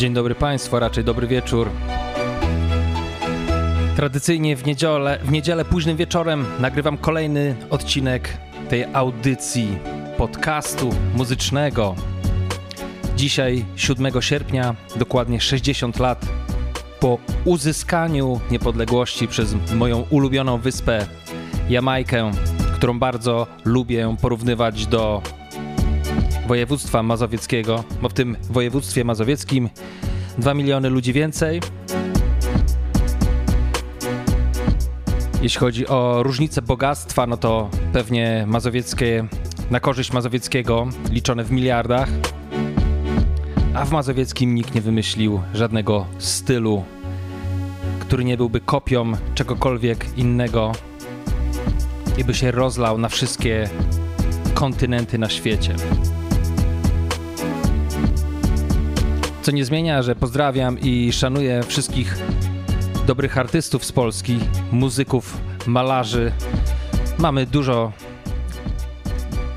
Dzień dobry Państwu, a raczej dobry wieczór. Tradycyjnie w niedzielę, w niedzielę późnym wieczorem nagrywam kolejny odcinek tej audycji podcastu muzycznego. Dzisiaj, 7 sierpnia, dokładnie 60 lat po uzyskaniu niepodległości przez moją ulubioną wyspę Jamajkę, którą bardzo lubię porównywać do województwa mazowieckiego, bo w tym województwie mazowieckim 2 miliony ludzi więcej. Jeśli chodzi o różnicę bogactwa, no to pewnie mazowieckie, na korzyść mazowieckiego liczone w miliardach. A w mazowieckim nikt nie wymyślił żadnego stylu, który nie byłby kopią czegokolwiek innego i by się rozlał na wszystkie kontynenty na świecie. Co nie zmienia, że pozdrawiam i szanuję wszystkich dobrych artystów z Polski, muzyków, malarzy. Mamy dużo,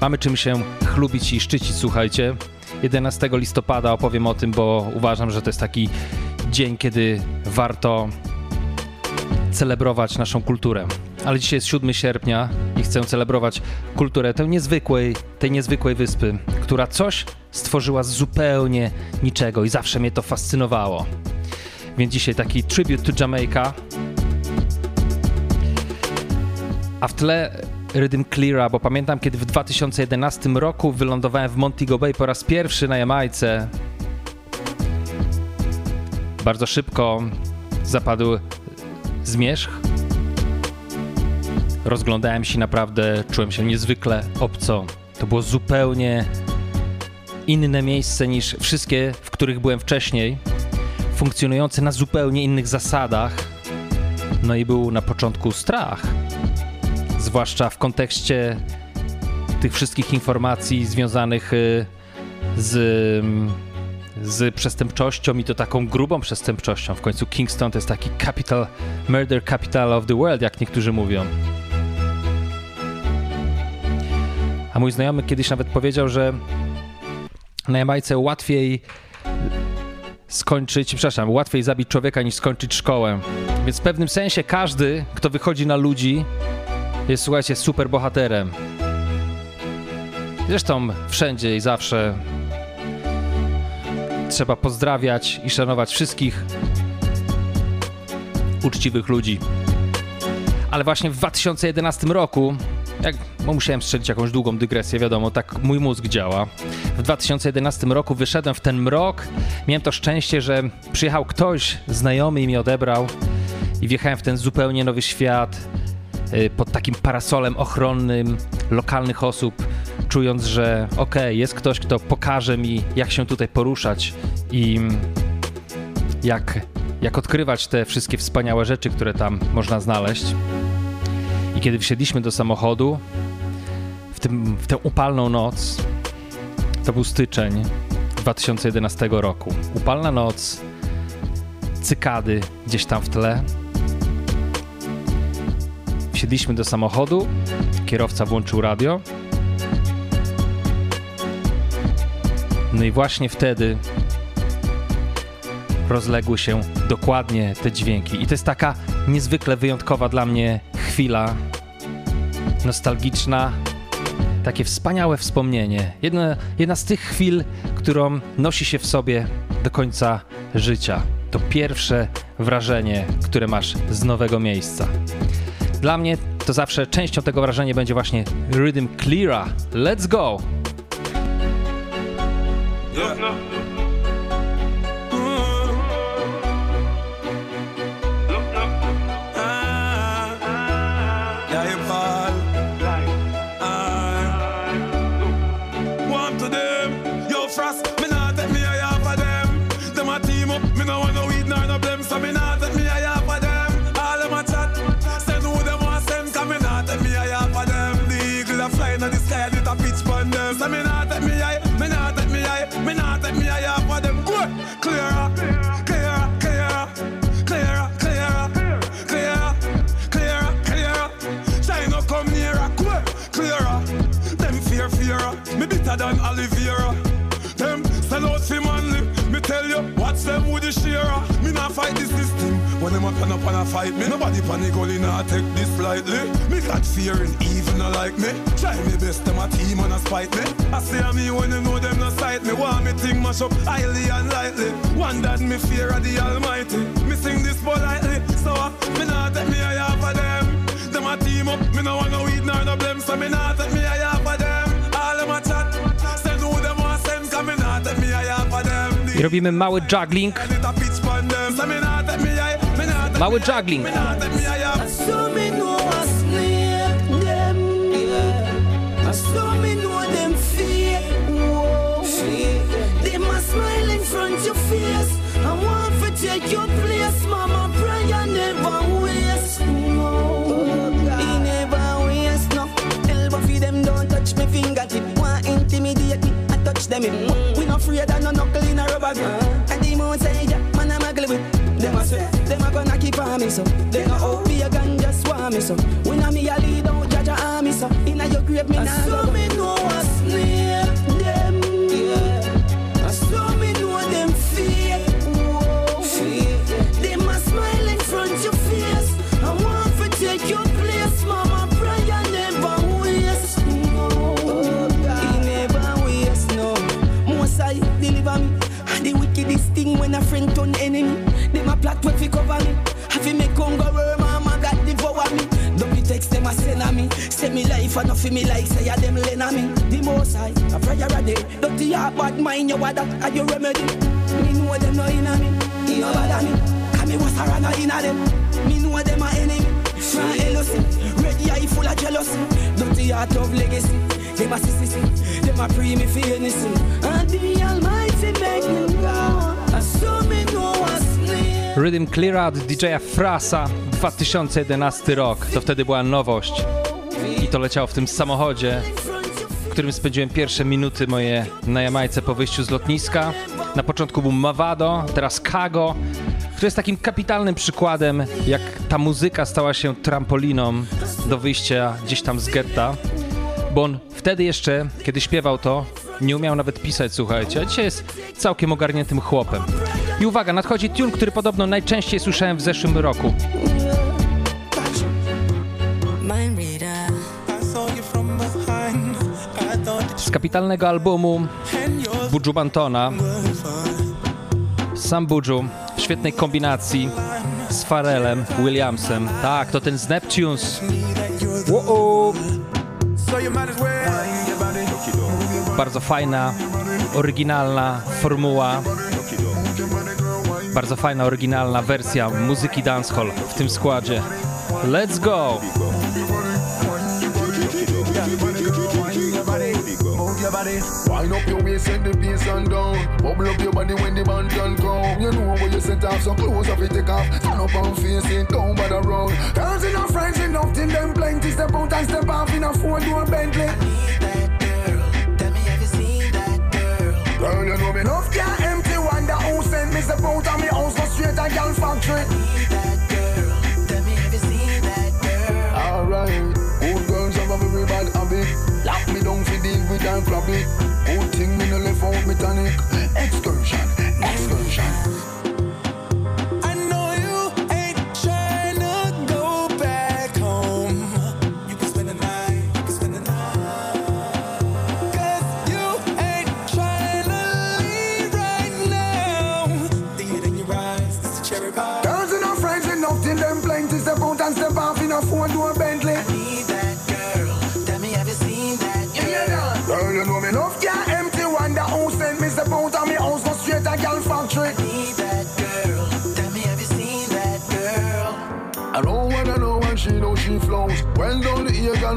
mamy czym się chlubić i szczycić, słuchajcie. 11 listopada opowiem o tym, bo uważam, że to jest taki dzień, kiedy warto celebrować naszą kulturę. Ale dzisiaj jest 7 sierpnia i chcę celebrować kulturę tej niezwykłej, tej niezwykłej wyspy, która coś stworzyła z zupełnie niczego i zawsze mnie to fascynowało. Więc dzisiaj taki tribute to Jamaica. A w tle Rhythm Cleara, bo pamiętam kiedy w 2011 roku wylądowałem w Montego Bay po raz pierwszy na Jamajce. Bardzo szybko zapadł zmierzch. Rozglądałem się naprawdę, czułem się niezwykle obco. To było zupełnie inne miejsce niż wszystkie, w których byłem wcześniej, funkcjonujące na zupełnie innych zasadach. No i był na początku strach, zwłaszcza w kontekście tych wszystkich informacji związanych y, z, z przestępczością i to taką grubą przestępczością. W końcu Kingston to jest taki capital, murder capital of the world, jak niektórzy mówią. A mój znajomy kiedyś nawet powiedział, że na Jamajce łatwiej skończyć, przepraszam, łatwiej zabić człowieka niż skończyć szkołę. Więc w pewnym sensie każdy, kto wychodzi na ludzi, jest, słuchajcie, super bohaterem. Zresztą wszędzie i zawsze trzeba pozdrawiać i szanować wszystkich uczciwych ludzi. Ale właśnie w 2011 roku jak, bo musiałem strzelić jakąś długą dygresję, wiadomo, tak mój mózg działa. W 2011 roku wyszedłem w ten mrok. Miałem to szczęście, że przyjechał ktoś znajomy i mnie odebrał i wjechałem w ten zupełnie nowy świat y, pod takim parasolem ochronnym lokalnych osób, czując, że okej, okay, jest ktoś, kto pokaże mi, jak się tutaj poruszać i jak, jak odkrywać te wszystkie wspaniałe rzeczy, które tam można znaleźć. Kiedy wsiedliśmy do samochodu, w, tym, w tę upalną noc, to był styczeń 2011 roku. Upalna noc, cykady gdzieś tam w tle. Wsiedliśmy do samochodu, kierowca włączył radio. No i właśnie wtedy rozległy się dokładnie te dźwięki. I to jest taka niezwykle wyjątkowa dla mnie chwila nostalgiczna, takie wspaniałe wspomnienie. Jedna, jedna z tych chwil, którą nosi się w sobie do końca życia. To pierwsze wrażenie, które masz z nowego miejsca. Dla mnie to zawsze częścią tego wrażenia będzie właśnie Rhythm Cleara. Let's go! Yeah. Up and up and a fight me, nobody panic only not take this lightly. Me got fear and even not like me. Try me best, them a team and a spite me. I say a me when you know them not sight me. Want me think mash up highly and lightly. One that me fear of the Almighty. Me sing this politely, so uh, me not take me a half of them. Them a team up, me no want no weed nor no blame, so me not take me a half of them. All them a chat, say who them want send, cause me not take me a half of them. I robimy mały juggling. Me not take Mały me a- juggling. Me not take me a half. So me know I snake them, yeah. So me know them fear, whoa. Them a smile in front your face. I want to take your place, mama. Prayer never waste, no. He never waste, no. Elbow for them, don't touch me fingertip. Want intimidate me, I touch them in. We not afraid of no knuckle in a rubber grip. And the most say, them a gonna keep on me so. They go out be a gun just want me so. When I'm me a lead out, judge a army so. Inna your grave me nah go. me know nothing me like say a them lend a me. The most I a prayer a day. Dirty heart bad mind your water and your remedy. Me know them no inna me. No me. Me was a runner inna them. Me know them a enemy. From eye full of jealousy. Heart of legacy. Me for anything. And the Almighty make me know. Rhythm Clear Out DJ-a Frasa 2011 rok. To wtedy była nowość. To leciało w tym samochodzie, w którym spędziłem pierwsze minuty moje na Jamajce po wyjściu z lotniska. Na początku był Mavado, teraz Kago, który jest takim kapitalnym przykładem, jak ta muzyka stała się trampoliną do wyjścia gdzieś tam z getta. Bo on wtedy jeszcze, kiedy śpiewał to, nie umiał nawet pisać, słuchajcie, a dzisiaj jest całkiem ogarniętym chłopem. I uwaga, nadchodzi tune, który podobno najczęściej słyszałem w zeszłym roku. Kapitalnego albumu Buju Bantona, sam Buju w świetnej kombinacji z Pharrellem Williamsem. Tak, to ten z Neptunes. Bardzo fajna, oryginalna formuła. Bardzo fajna, oryginalna wersja muzyki dancehall w tym składzie. Let's go! Your body. Wind up your waist, set the bass and down. Bubble up your body when the band can come. You know where you set off, so close up it take off. Stand up and face it, down by the road. Girls enough, friends enough, till them plenty. Step out and step off in a four-door Bentley. I need that girl, Tell me, have you seen that girl? Girl, you know me enough can't empty. Wonder who sent me step out of me house, go straight to girl factory. Floppy. Good thing me no left out me tonic.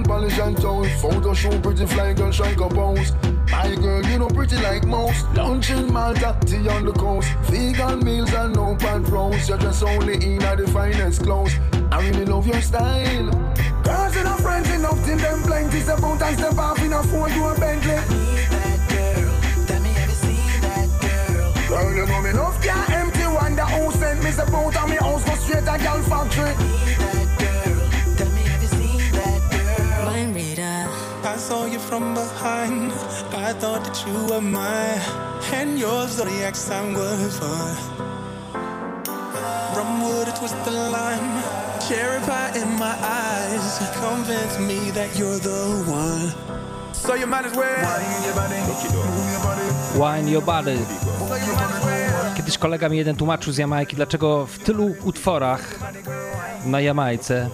The polish and toes. Photo shoot pretty fly girl strike a pose. My girl, you know pretty like most. Lunch in Malta, tea on the coast. Vegan meals and no pad roast. You dress only in at the finest clothes. I really love your style. Girls enough, friends enough, till them plenty. Step out and step off in a four-door Bentley. Girl, you know me enough can't empty. Wonder who sent me step out of me house, go straight to girl factory. I saw you from behind. I thought that you were mine, and your zodiac sign was fun. Rumwood, it was the lime, cherry pie in my eyes. Convince me that you're the one. So you might as well wine your body, move your body. Wine Your Body. Kiedyś kolega mi jeden tłumaczył z Jamajki, dlaczego w tylu utworach na Jamajce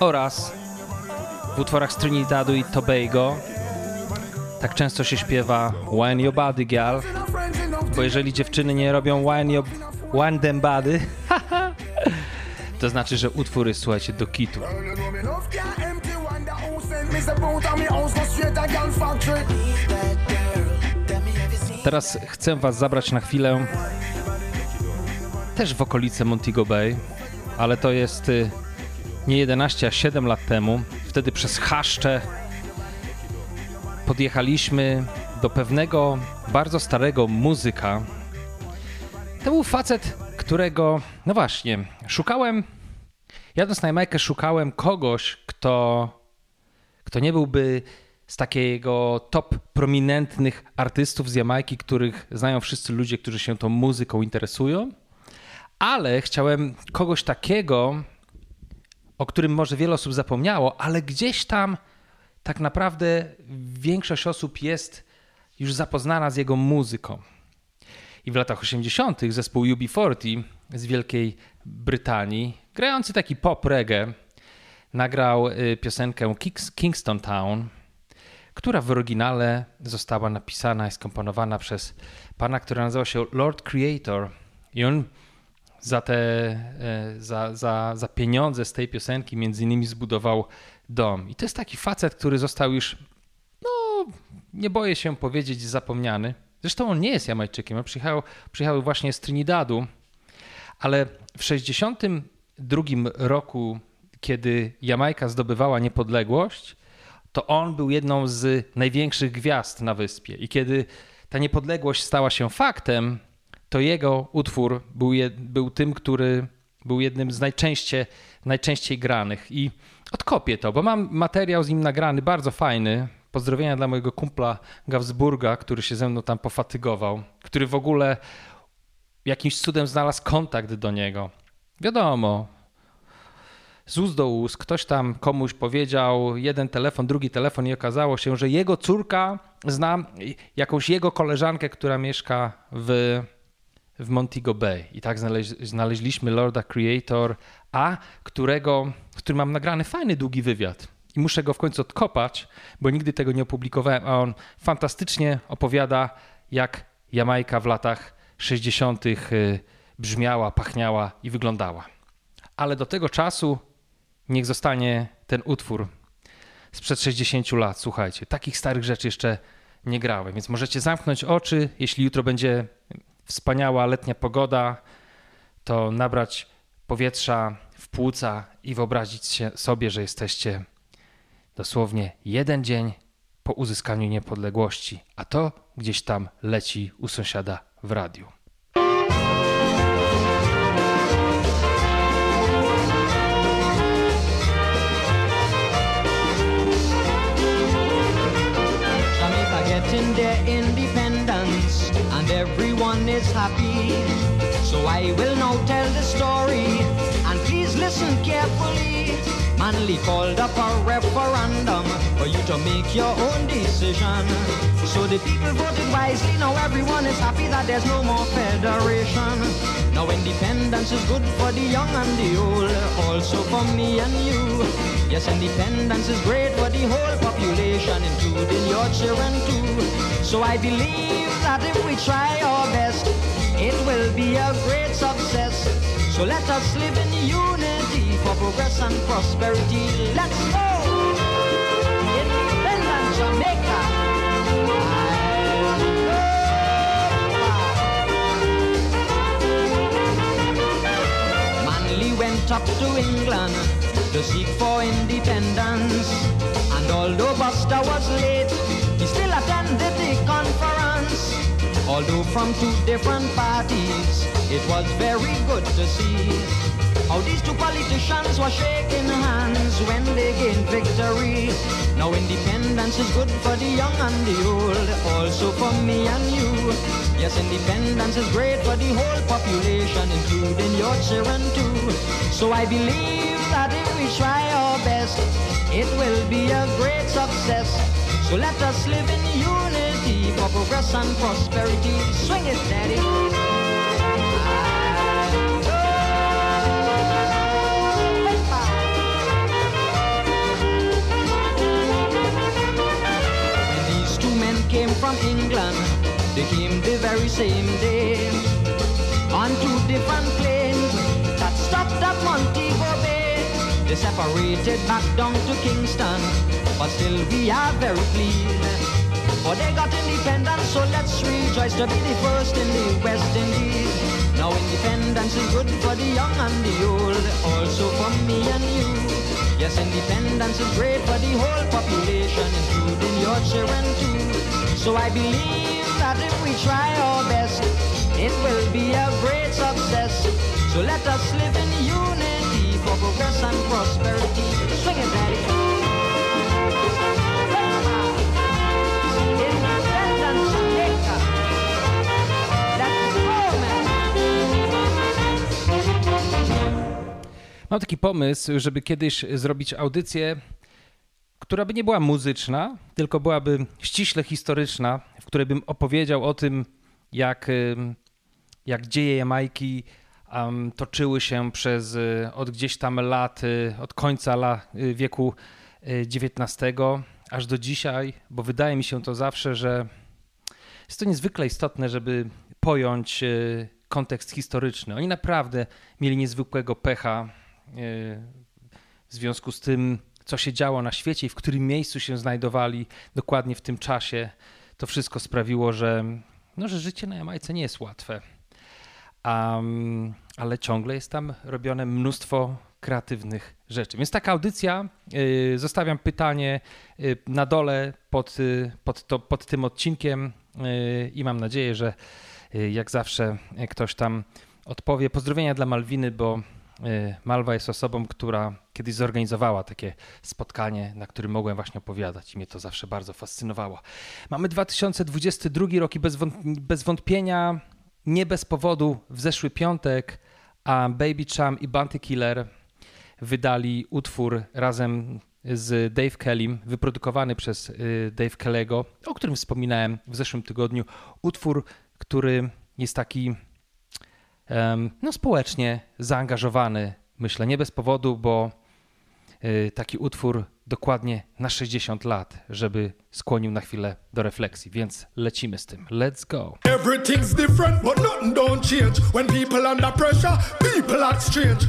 oraz w utworach z Trinidadu i Tobago tak często się śpiewa Wine Your Body, gal. Bo jeżeli dziewczyny nie robią Wine, your, wine Them Body, to znaczy, że utwór jest, słuchajcie, do kitu. Teraz chcę was zabrać na chwilę też w okolice Montego Bay, ale to jest y, nie 11, a 7 lat temu. Wtedy przez chaszcze podjechaliśmy do pewnego bardzo starego muzyka. To był facet, którego, no właśnie, szukałem, jadąc na Jamajkę, szukałem kogoś, kto kto nie byłby z takiego top prominentnych artystów z Jamajki, których znają wszyscy ludzie, którzy się tą muzyką interesują, ale chciałem kogoś takiego, o którym może wiele osób zapomniało, ale gdzieś tam tak naprawdę większość osób jest już zapoznana z jego muzyką. I w latach 80. zespół UB40 z Wielkiej Brytanii, grający taki pop reggae, nagrał y, piosenkę Kings- Kingston Town, która w oryginale została napisana i skomponowana przez pana, który nazywał się Lord Creator. I on za te e, za, za, za pieniądze z tej piosenki między innymi zbudował dom. I to jest taki facet, który został już, no nie boję się powiedzieć, zapomniany. Zresztą on nie jest Jamajczykiem, on przyjechał, przyjechał właśnie z Trinidadu, ale w 62 roku, kiedy Jamajka zdobywała niepodległość, to on był jedną z największych gwiazd na wyspie. I kiedy ta niepodległość stała się faktem, to jego utwór był, je, był tym, który był jednym z najczęściej, najczęściej granych. I odkopię to, bo mam materiał z nim nagrany, bardzo fajny. Pozdrowienia dla mojego kumpla Gawsburga, który się ze mną tam pofatygował, który w ogóle jakimś cudem znalazł kontakt do niego. Wiadomo, z ust do ust, ktoś tam komuś powiedział jeden telefon, drugi telefon i okazało się, że jego córka zna jakąś jego koleżankę, która mieszka w, w Montego Bay. I tak znaleź, znaleźliśmy Lorda Creator, a którego, z którym mam nagrany fajny, długi wywiad. I muszę go w końcu odkopać, bo nigdy tego nie opublikowałem, a on fantastycznie opowiada, jak Jamajka w latach 60. y, brzmiała, pachniała i wyglądała. Ale do tego czasu niech zostanie ten utwór sprzed 60 lat. Słuchajcie, takich starych rzeczy jeszcze nie grałem, więc możecie zamknąć oczy. Jeśli jutro będzie wspaniała letnia pogoda, to nabrać powietrza w płuca i wyobrazić się sobie, że jesteście dosłownie jeden dzień po uzyskaniu niepodległości, a to gdzieś tam leci u sąsiada w radiu. Happy. So I will now tell the story and please listen carefully. Manly called up a referendum for you to make your own decision. So the people voted wisely, now everyone is happy that there's no more federation. Now independence is good for the young and the old, also for me and you. Yes, independence is great for the whole population, including your children too. So I believe that if we try our best, it will be a great success. So let us live in unity for progress and prosperity. Let's go! Independent Jamaica. Manly went up to England to seek for independence. And although Buster was late, he still attended the conference. Although from two different parties, it was very good to see How these two politicians were shaking hands when they gained victory. Now independence is good for the young and the old, also for me and you. Yes, independence is great for the whole population, including your children too. So I believe that if we try our best, it will be a great success. So let us live in unity for progress and prosperity. Swing it, daddy. From England, they came the very same day on two different planes that stopped at Montego Bay. They separated back down to Kingston, but still we are very pleased. For they got independence, so let's rejoice to be the first in the West Indies. Now independence is good for the young and the old, also for me and you. Yes, independence is great for the whole population, including your children too. So I believe that if we try our best, it will be a great success. So let us live in unity for progress and prosperity. Swing it, daddy. Mam taki pomysł, żeby kiedyś zrobić audycję, która by nie była muzyczna, tylko byłaby ściśle historyczna, w której bym opowiedział o tym, jak, jak dzieje Jamajki um, toczyły się przez y, od gdzieś tam lat, y, od końca la, y, wieku XIX aż do dzisiaj, bo wydaje mi się to zawsze, że jest to niezwykle istotne, żeby pojąć kontekst historyczny. Oni naprawdę mieli niezwykłego pecha w związku z tym, co się działo na świecie i w którym miejscu się znajdowali dokładnie w tym czasie. To wszystko sprawiło, że, no, że życie na Jamajce nie jest łatwe. Um, ale ciągle jest tam robione mnóstwo kreatywnych rzeczy. Więc taka audycja, y, zostawiam pytanie y, na dole pod, y, pod, to, pod tym odcinkiem y, i mam nadzieję, że y, jak zawsze y, ktoś tam odpowie. Pozdrowienia dla Malwiny, bo Malwa jest osobą, która kiedyś zorganizowała takie spotkanie, na którym mogłem właśnie opowiadać i mnie to zawsze bardzo fascynowało. Mamy 2022 rok i bez, wąt- bez wątpienia, nie bez powodu w zeszły piątek a Baby Cham i Bounty Killer wydali utwór razem z Dave Kellym, wyprodukowany przez y, Dave Kellego, o którym wspominałem w zeszłym tygodniu. Utwór, który jest taki no, społecznie zaangażowany, myślę, nie bez powodu, bo y, taki utwór dokładnie na 60 lat, żeby skłonił na chwilę do refleksji, więc lecimy z tym. Let's go. Everything's different, but nothing don't change. When people under pressure, people strange.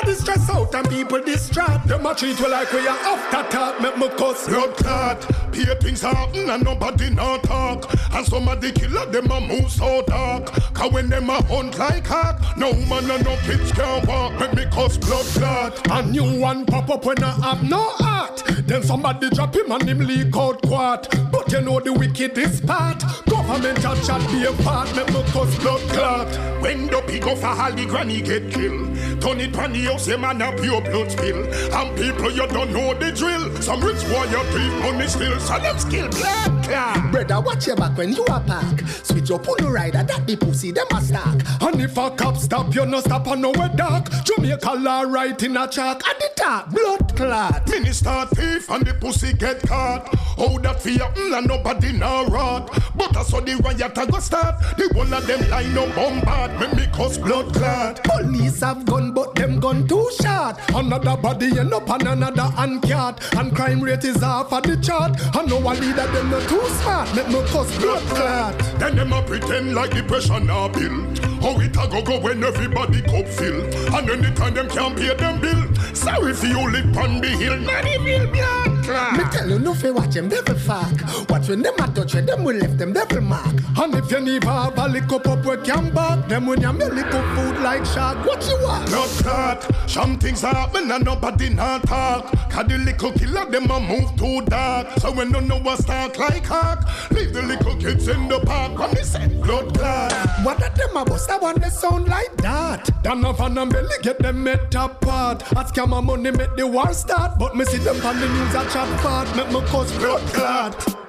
Everybody stress out and people distract. Them a treat you like we are after talk, make me cuss. Blood clot, peer things happen and nobody not talk. And some of the killer them a move so dark. Cause when them a hunt like hawk, no man and no kids can walk. Make me cause blood clot. A new one pop up when I have no heart. Then somebody drop him and him leak out quart. But you know the wickedest part. Government a chat be a part, make me cuss blood clot. When the pig off a holly granny get killed Turn it pan the house, them and a pure blood spill And people you don't know the drill Some rich warrior thief money still So them skill black clot Brother, watch your back when you a park. Switch on the rider, that the pussy them a stack. And if a cop stop, you no stop and nowhere dark. Jamaica law right in a chalk. At the top, blood clot. Minister thief and the pussy get caught How that fear mm, and nobody now rot But I saw the riot a go start The one of them line up bombard Make me cause blood clot Police have gun, but them gun too short. Another body end up on another uncat. And crime rate is off of the chart. And no one leader them not too smart. Make no cuss blood clot. Then them a pretend like the pressure now build. How it a go go when everybody cup fill. And anytime them can't pay them bill. Sorry for you live on the hill, not evil black. clock. Me tell you no fi watch them devil fuck. Watch when them a touch you, them will left them devil mark. And if you need a lick up up we can back. Them when you me lick up food like shark. What you want? Blood clot, some things happen and nobody not talk. Cause the little killer them a move too dark. So when don't know what's talk like hawk, leave the little kids in the park. When me say blood clot. What of them a bust? I want they sound like that. Dan of and belly get them met apart. Ask my money make the war start. But me see them on the news a chat part. Make me cause blood clot.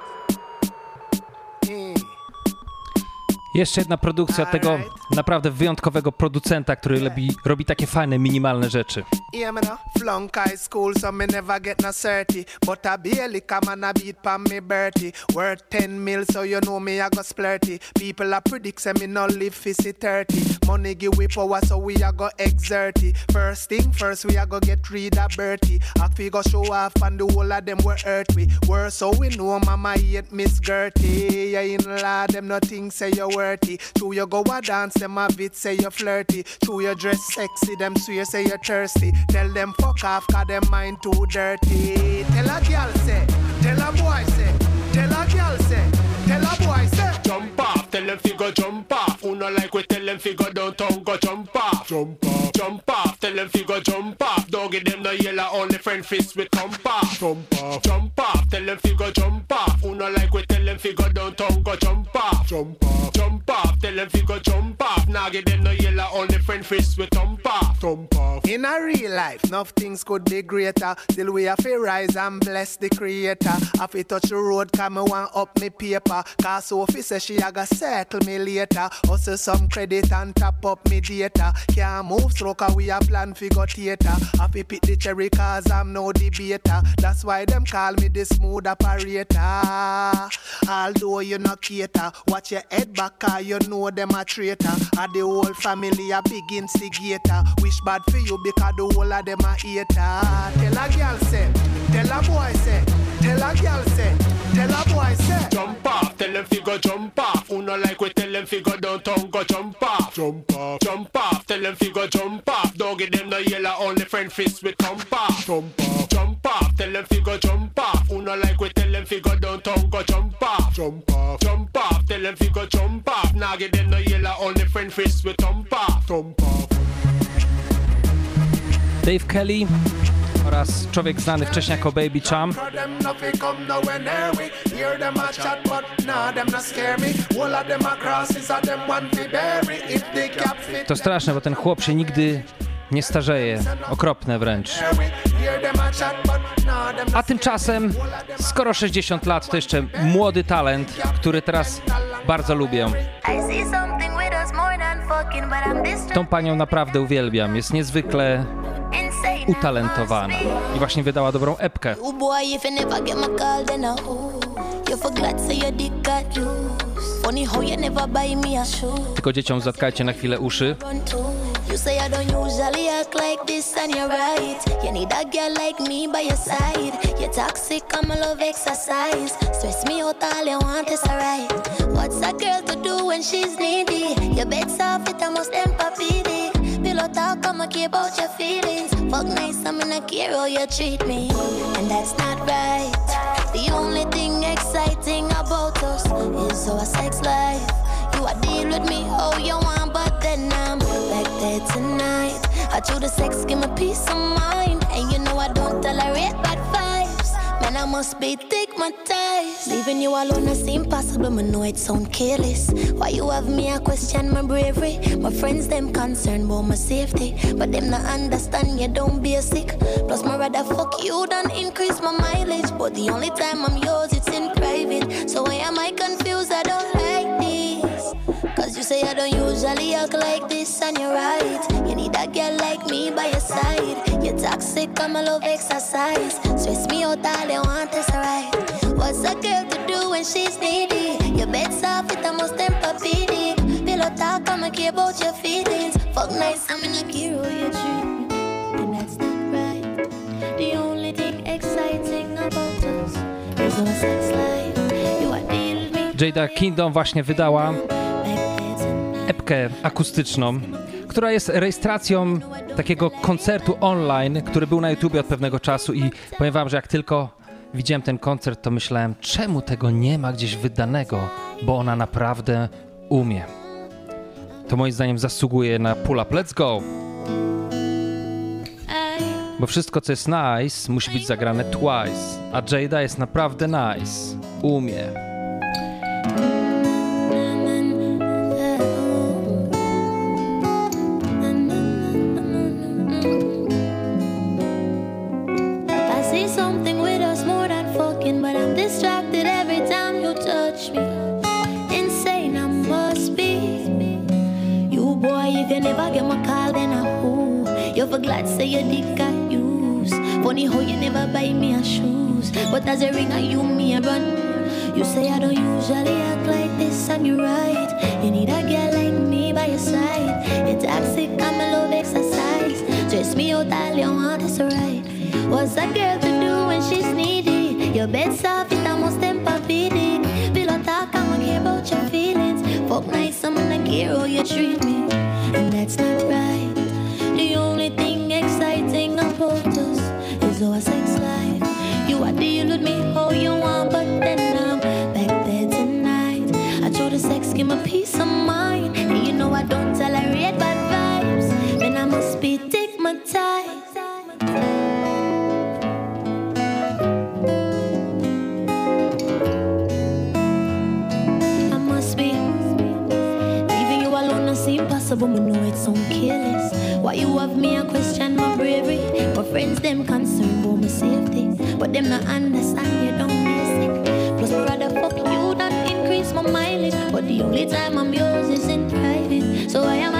Jeszcze jedna produkcja tego naprawdę wyjątkowego producenta, który robi, robi takie fajne, minimalne rzeczy. Yeah, me no flunk high school, so me never get no certy. But I barely come and I beat pan me Bertie. Worth 10 mil, so you know me, I go splurty. People are predict say me no live 50 30. Money give we power, so we a go exert it. First thing first, we a go get rid of Bertie. I figure show off and the whole of them were hurt we. Worse, so we know mama hate Miss Gertie. Yeah, in law, them nothing say you worthy. True, you go a dance, them a bit say you flirty. True, you dress sexy, them swear say you thirsty. Tell them fuck off, cause them mind too dirty. Tell a girl say, tell a boy say, tell a girl say, tell a boy say. Jump off, tell them figure jump off. Who no like we tell them figure downtown go jump off. Jump off, jump off, tell them figure jump off. Don't give them no yellow, only friend fist with thump off. Jump off, jump off, tell them figure jump off. Who no like we tell them figure downtown go jump off. Jump off, jump off, figure jump off. Now give them no yellow, only friend fist with thump off. Thump off. In a real life, enough things could be greater. Till we have to rise and bless the creator. Have to touch the road, come me want up me paper. Cause Sophie say she a go settle me later. Also some credit and top up me data. Can't move slow cause we a plan fi go theater. Have to pick the cherry cause I'm no debater. That's why them call me the smooth operator. Although you no cater, watch your head back cause you know them a traitor. And the whole family a big instigator. Wish bad for you because the whole of them a hater. Tell a girl say, tell a boy say, tell a girl say, tell a boy say. Jump off, tell them figure jump off. Who no like we tell them figure downtown go jump off. Jump off, jump off, tell them figure jump off. Don't give them no yellow, only friend fist with thump off. Jump off, jump off, tell them figure jump off. Who no like we tell them figure downtown go jump off. Jump off, jump off, tell them figure jump off. Now give them no yellow, only friend fist with thump off. Thump off. Dave Kelly oraz człowiek znany wcześniej jako Baby Cham. To straszne, bo ten chłop się nigdy nie starzeje. Okropne wręcz. a tymczasem, skoro 60 lat, to jeszcze młody talent, który teraz bardzo lubię. Tą panią naprawdę uwielbiam. Jest niezwykle. Utalentowana. I właśnie wydała dobrą epkę. Tylko dzieciom zatkajcie na chwilę uszy. Run to. You say I don't usually act like this, and you're right. You need a girl like me by your side. You're toxic, I'm a love exercise. Stress me out, all you want is alright. What's a girl to do when she's needy? Your bed's off, it almost empathy. Pillow talk, I'ma care about your feelings. Fuck nice, I'm in a care how you treat me. And that's not right. The only thing exciting about us is our sex life. You are deal with me how you want, but then I'm back there tonight. I do the sex, give me peace of mind. And you know I don't tolerate bad vibes. I must be ties. Leaving you alone, I seem possible, but know it sound careless. Why you have me, I question my bravery. My friends, them concerned about my safety. But them not understand you don't be a sick. Plus, my rather fuck you than increase my mileage. But the only time I'm yours, it's in private. So why am I confused? I don't like this. Cause you say I don't usually act like this, and you're right. You need a girl like me by your side. Toxic, I'm a love exercise. Stress me out, all want is alright. What's a girl to do when she's needy? Your bed's off, it almost empathic. Pillow talk, I'ma care about your feelings. Fuck nice, I'm in a hero, you treat. And that's not right. The only thing exciting about us is our sex life. You are deal with. Jada Kingdom właśnie wydała epkę akustyczną, która jest rejestracją takiego koncertu online, który był na YouTubie od pewnego czasu i powiem wam, że jak tylko widziałem ten koncert, to myślałem, czemu tego nie ma gdzieś wydanego, bo ona naprawdę umie. To moim zdaniem zasługuje na pull up. Let's go! Bo wszystko, co jest nice, musi być zagrane twice. A Jada jest naprawdę nice. Umie. You for say your dick I use. Funny how you never buy me a shoes, but as a ring, I you me a run. You say I don't usually act like this, and you're right. You need a girl like me by your side. You're toxic, I'm a love exercise. Stress me out, all you want is right. What's a girl to do when she's needy? Your bed soft, it almost tempur-pedic. Pillow talk, I don't care about your feelings. Fuck nice, I'm gonna care how you treat me. And that's not right. Is our sex life. You are deal with me how you want, but then I'm back there tonight. I told the sex, give me peace of mind. And you know I don't tolerate bad vibes. Then I must be stigmatized. I must be leaving you alone. No seem possible, but know it's so careless. Why you have me a question my bravery? My friends them concerned safety, but them not understand you don't basic. Plus, my rather fuck you than increase my mileage. But the only time I'm yours is in private. So I am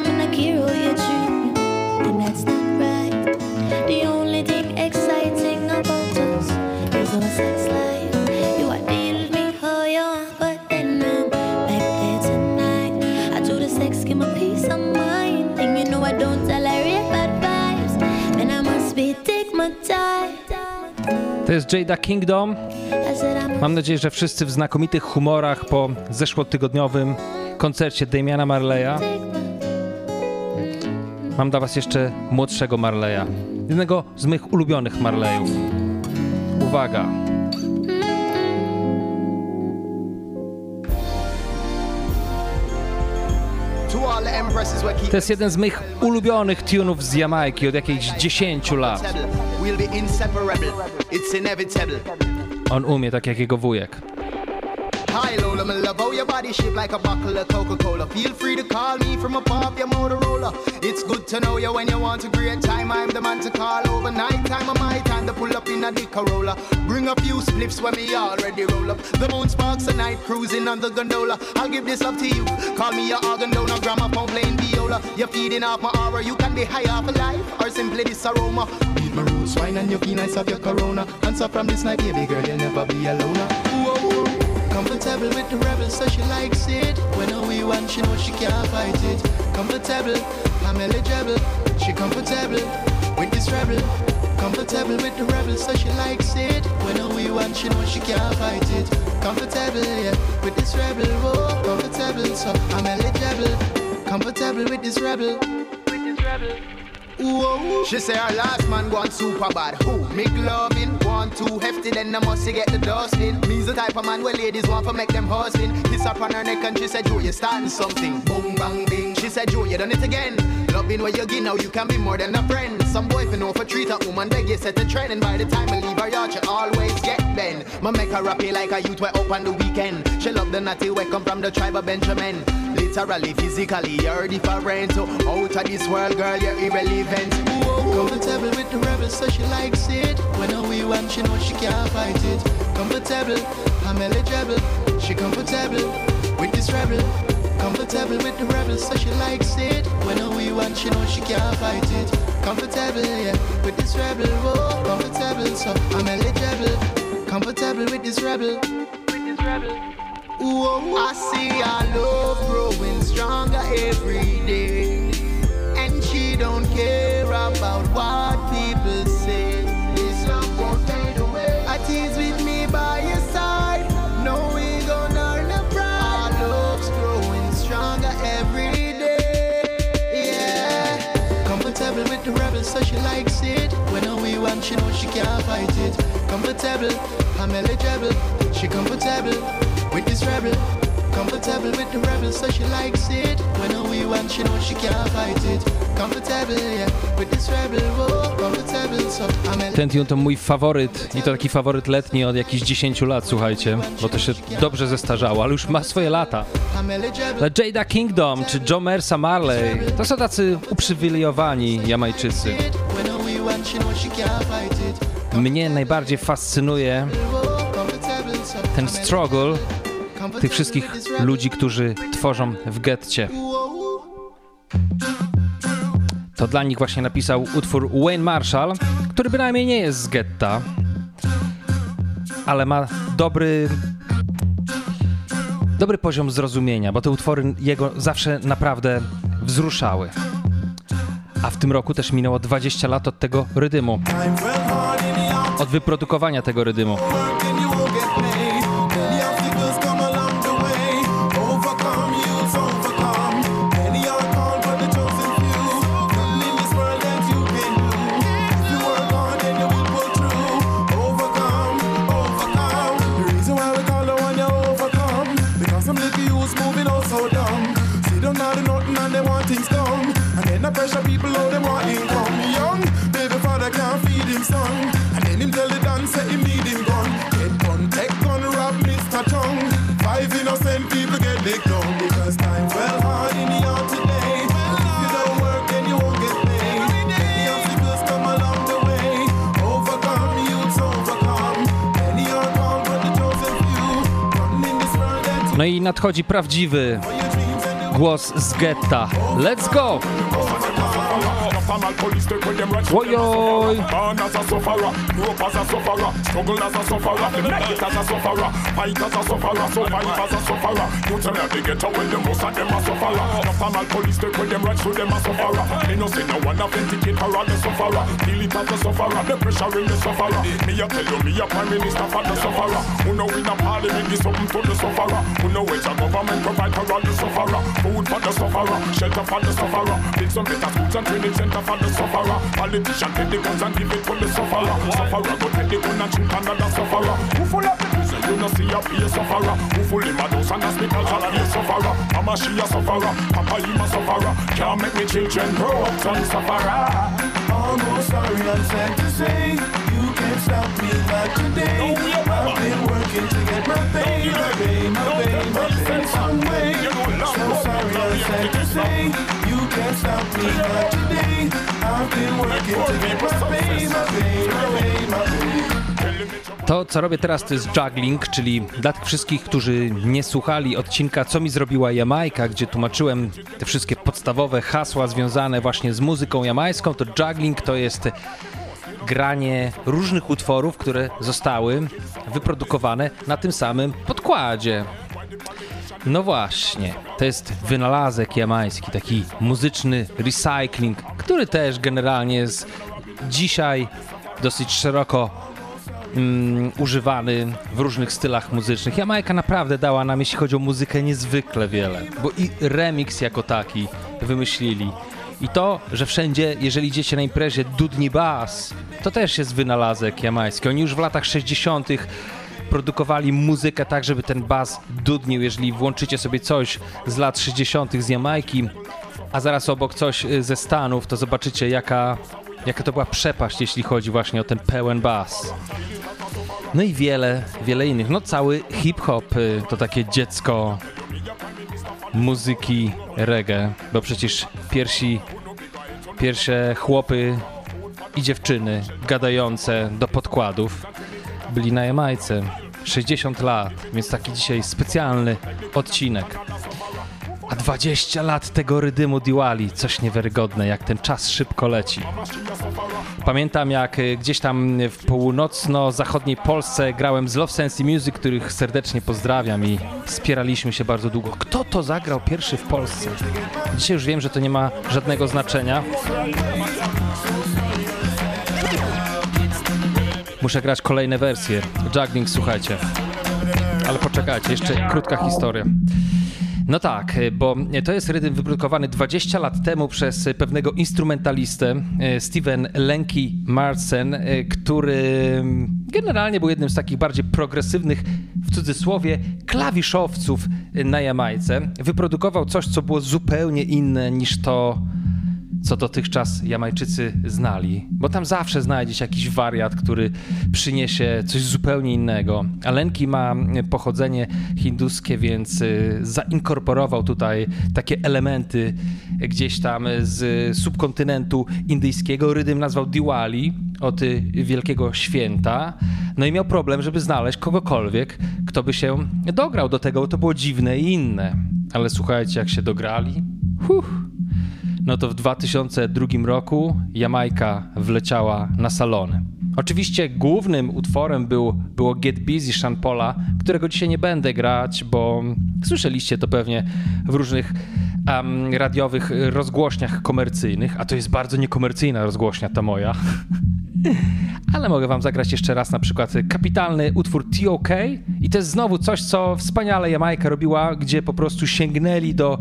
I'm gonna care how you treat me. And that's not right. The only thing exciting about us is our sex life. You are deal with me how you want, but then I'm back there tonight. I do the sex, give me peace of mind. And you know I don't tolerate bad vibes. Then I must be stigmatized. To jest Jada Kingdom. Mam nadzieję, że wszyscy w znakomitych humorach po zeszłotygodniowym koncercie Damiana Marleya. Mam dla was jeszcze młodszego Marleya. Jednego z moich ulubionych Marleyów. Uwaga. To jest jeden z moich ulubionych tunów z Jamajki od jakichś 10 lat. On umie tak jak jego wujek. Hi Lola, my love, how your body shaped like a bottle of Coca-Cola. Feel free to call me from above your Motorola. It's good to know you when you want a great time. I'm the man to call overnight time. of my time to pull up in a dick. Bring a few spliffs when me already roll up. The moon sparks a night cruising on the gondola. I'll give this up to you. Call me your organ donor, gramophone playing viola. You're feeding off my aura. You can be high off of life or simply this aroma. Beat my roots, wine and you feel nice of your corona. Answer from this night, baby girl, you'll never be alone. Comfortable with the rebel, so she likes it. When we want, she knows she can't fight it. Comfortable, I'm eligible. She comfortable with this rebel. Comfortable with the rebel, so she likes it. When we want, she knows she can't fight it. Comfortable, yeah, with this rebel. Whoa, comfortable, so I'm eligible. Comfortable with this rebel. With this rebel. She say her last man gone super bad. Who? Make loving, one too hefty, then I must get the dusting. Me's the type of man where ladies want to make them hustling. Kiss up on her neck and she said, Joe, you're starting something. Boom, bang, bing. She said, Joe, you done it again. Loving where you get now, you can be more than a friend. Some boy for know for treat a woman, beg you set the trend. And by the time I leave her yard, she always get bent. Ma make her happy like a youth way up on the weekend. She love the natty way come from the tribe of Benjamin. Literally, physically, you're different. So out of this world, girl, you're irrelevant. Comfortable with the rebel, so she likes it. When we want, she know she can't fight it. Comfortable, I'm eligible. She comfortable with this rebel. Comfortable with the rebel, so she likes it. When we want, she knows she can't fight it. Comfortable, yeah, with this rebel. Whoa, comfortable, so I'm eligible. Comfortable with this rebel. With this rebel. Whoa, I see our love growing stronger every day. And she don't care about what people she likes it. When we want, she knows she can't fight it. Comfortable, I'm eligible. She comfortable with this rebel. Comfortable with the rebel, so she likes it. When we want, she knows she can't fight it. Comfortable, yeah, with this rebel. Whoa, comfortable, so I'm. Ten tune to mój faworyt i to taki faworyt letni od jakichś 10 lat, słuchajcie, bo to się dobrze zestarzało, ale już ma swoje lata. Jada Kingdom czy Joe Mersa Marley to są tacy uprzywilejowani Jamajczycy. Mnie najbardziej fascynuje ten struggle tych wszystkich ludzi, którzy tworzą w getcie. To dla nich właśnie napisał utwór Wayne Marshall, który bynajmniej nie jest z getta, ale ma dobry dobry poziom zrozumienia, bo te utwory jego zawsze naprawdę wzruszały. A w tym roku też minęło 20 lat od tego rydymu. Od wyprodukowania tego rydymu. Nadchodzi prawdziwy głos z getta. Let's go! Formal police take with them right Ojoj! Born as a sufferer, grow up as a sufferer, struggle as a sufferer, make it as a sufferer, fight as a sufferer, survive as a sufferer. You tell me they get away, the most of them a sufferer. The formal police take with them right, so them a sufferer. Me no say no one authenticate for all the sufferer. Feel it as a sufferer, the pressure in the sufferer. Me a tell you, me a prime minister for the sufferer. Who know in a parliament give something to the sufferer. Who know it's a government provide for all the sufferer. Food for the sufferer, shelter for the sufferer. Build some better schools and training center for the sufferer. Politician take the guns and give it to the sufferer. Sufferer go take the gun and shoot another sufferer. Who full of the prison, you no see a be a sufferer. Who full in my house and hospitals and be a sufferer. Mama she a sufferer, Papa him a sufferer. Can't make me children grow up son sufferer. Almost sorry, I'm sad to say You can't stop me not today I've been working to get my pay My pay, my pay, my pay some way So sorry, I'm sad to say can't stop me I've been working to get my pay My pay, my pay, my pay To, co robię teraz, to jest juggling, czyli dla tych wszystkich, którzy nie słuchali odcinka Co mi zrobiła Jamajka, gdzie tłumaczyłem te wszystkie podstawowe hasła związane właśnie z muzyką jamańską, to juggling to jest granie różnych utworów, które zostały wyprodukowane na tym samym podkładzie. No właśnie, to jest wynalazek jamański, taki muzyczny recycling, który też generalnie jest dzisiaj dosyć szeroko mm, używany w różnych stylach muzycznych. Jamajka naprawdę dała nam, jeśli chodzi o muzykę, niezwykle wiele, bo i remix jako taki wymyślili. I to, że wszędzie, jeżeli idziecie na imprezie, dudni bas, to też jest wynalazek jamański. Oni już w latach 60. produkowali muzykę tak, żeby ten bas dudnił. Jeżeli włączycie sobie coś z lat 60. z Jamajki, a zaraz obok coś y, ze Stanów, to zobaczycie jaka, jaka to była przepaść, jeśli chodzi właśnie o ten pełen bas. No i wiele, wiele innych. No cały hip-hop y, to takie dziecko muzyki reggae, bo przecież pierwsi, pierwsze chłopy i dziewczyny gadające do podkładów byli na Jamajce. 60 lat, więc taki dzisiaj specjalny odcinek. A 20 lat tego rydymu Diwali, coś niewiarygodne, jak ten czas szybko leci. Pamiętam jak y, gdzieś tam w północno-zachodniej Polsce grałem z Love Sense Music, których serdecznie pozdrawiam i spieraliśmy się bardzo długo. Kto to zagrał pierwszy w Polsce? Dzisiaj już wiem, że to nie ma żadnego znaczenia. Muszę grać kolejne wersje. Juggling, słuchajcie. Ale poczekajcie, jeszcze krótka historia. No tak, bo to jest rytm wyprodukowany 20 lat temu przez pewnego instrumentalistę, e, Steven Lenky Marsen, e, który generalnie był jednym z takich bardziej progresywnych, w cudzysłowie, klawiszowców na Jamajce. Wyprodukował coś, co było zupełnie inne niż to, co dotychczas Jamajczycy znali, bo tam zawsze znajdziesz jakiś wariat, który przyniesie coś zupełnie innego. Alenki ma pochodzenie hinduskie, więc y, zainkorporował tutaj takie elementy gdzieś tam z subkontynentu indyjskiego. Rydym nazwał Diwali od wielkiego święta. No i miał problem, żeby znaleźć kogokolwiek, kto by się dograł do tego, bo to było dziwne i inne. Ale słuchajcie, jak się dograli. Huh no to w 2002 roku Jamajka wleciała na salony. Oczywiście głównym utworem był, było Get Busy Sean Paula, którego dzisiaj nie będę grać, bo słyszeliście to pewnie w różnych um, radiowych rozgłośniach komercyjnych, a to jest bardzo niekomercyjna rozgłośnia ta moja. Ale mogę wam zagrać jeszcze raz na przykład kapitalny utwór TOK i to jest znowu coś, co wspaniale Jamajka robiła, gdzie po prostu sięgnęli do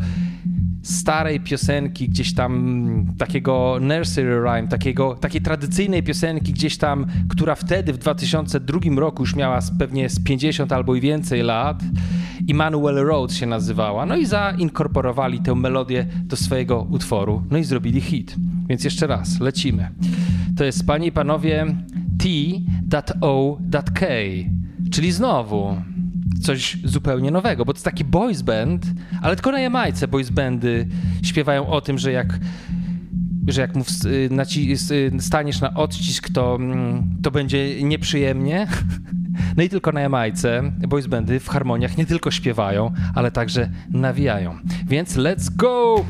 starej piosenki, gdzieś tam takiego nursery rhyme, takiego, takiej tradycyjnej piosenki gdzieś tam, która wtedy w 2002 roku już miała pewnie z 50 albo i więcej lat. Emmanuel Road się nazywała. No i zainkorporowali tę melodię do swojego utworu. No i zrobili hit. Więc jeszcze raz, lecimy. To jest, panie i panowie, T.O.K. Czyli znowu coś zupełnie nowego, bo to taki boys band, ale tylko na Jamajce boys bandy śpiewają o tym, że jak że jak mu staniesz na odcisk, to, mm, to będzie nieprzyjemnie. No i tylko na Jamajce boys bandy w harmoniach nie tylko śpiewają, ale także nawijają. Więc let's go!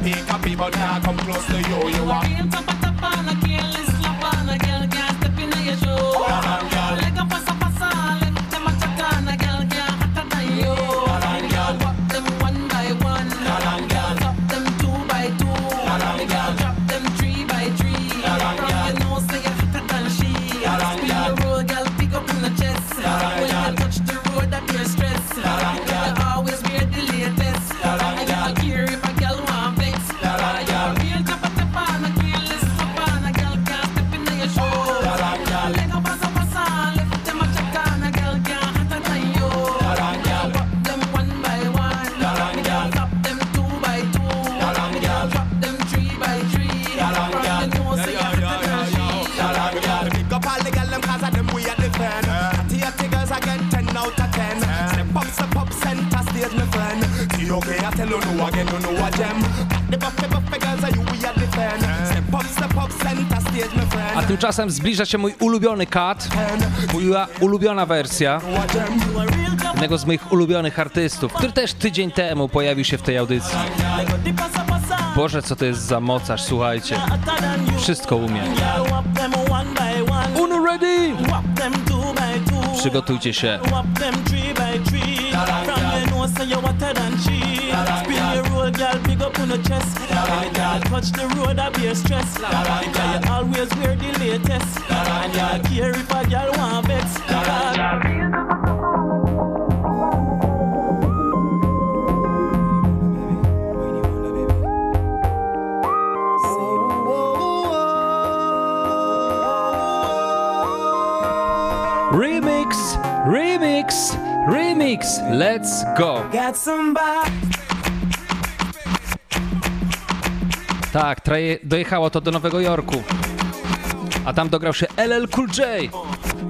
Copy, copy, but now come close to you. You are. A tymczasem zbliża się mój ulubiony cut, moja ulubiona wersja jednego z moich ulubionych artystów, który też tydzień temu pojawił się w tej audycji. Boże, co to jest za mocarz, słuchajcie. Wszystko umie. Uno ready! Przygotujcie się. Girl, big up on the chest. Girl, touch the road, I be a stress. Because you always wear the latest. And you care if a girl want vex. Remix, remix, remix, let's go. Got somebody. Tak, dojechało to do Nowego Jorku. a tam dograł się LL Cool J.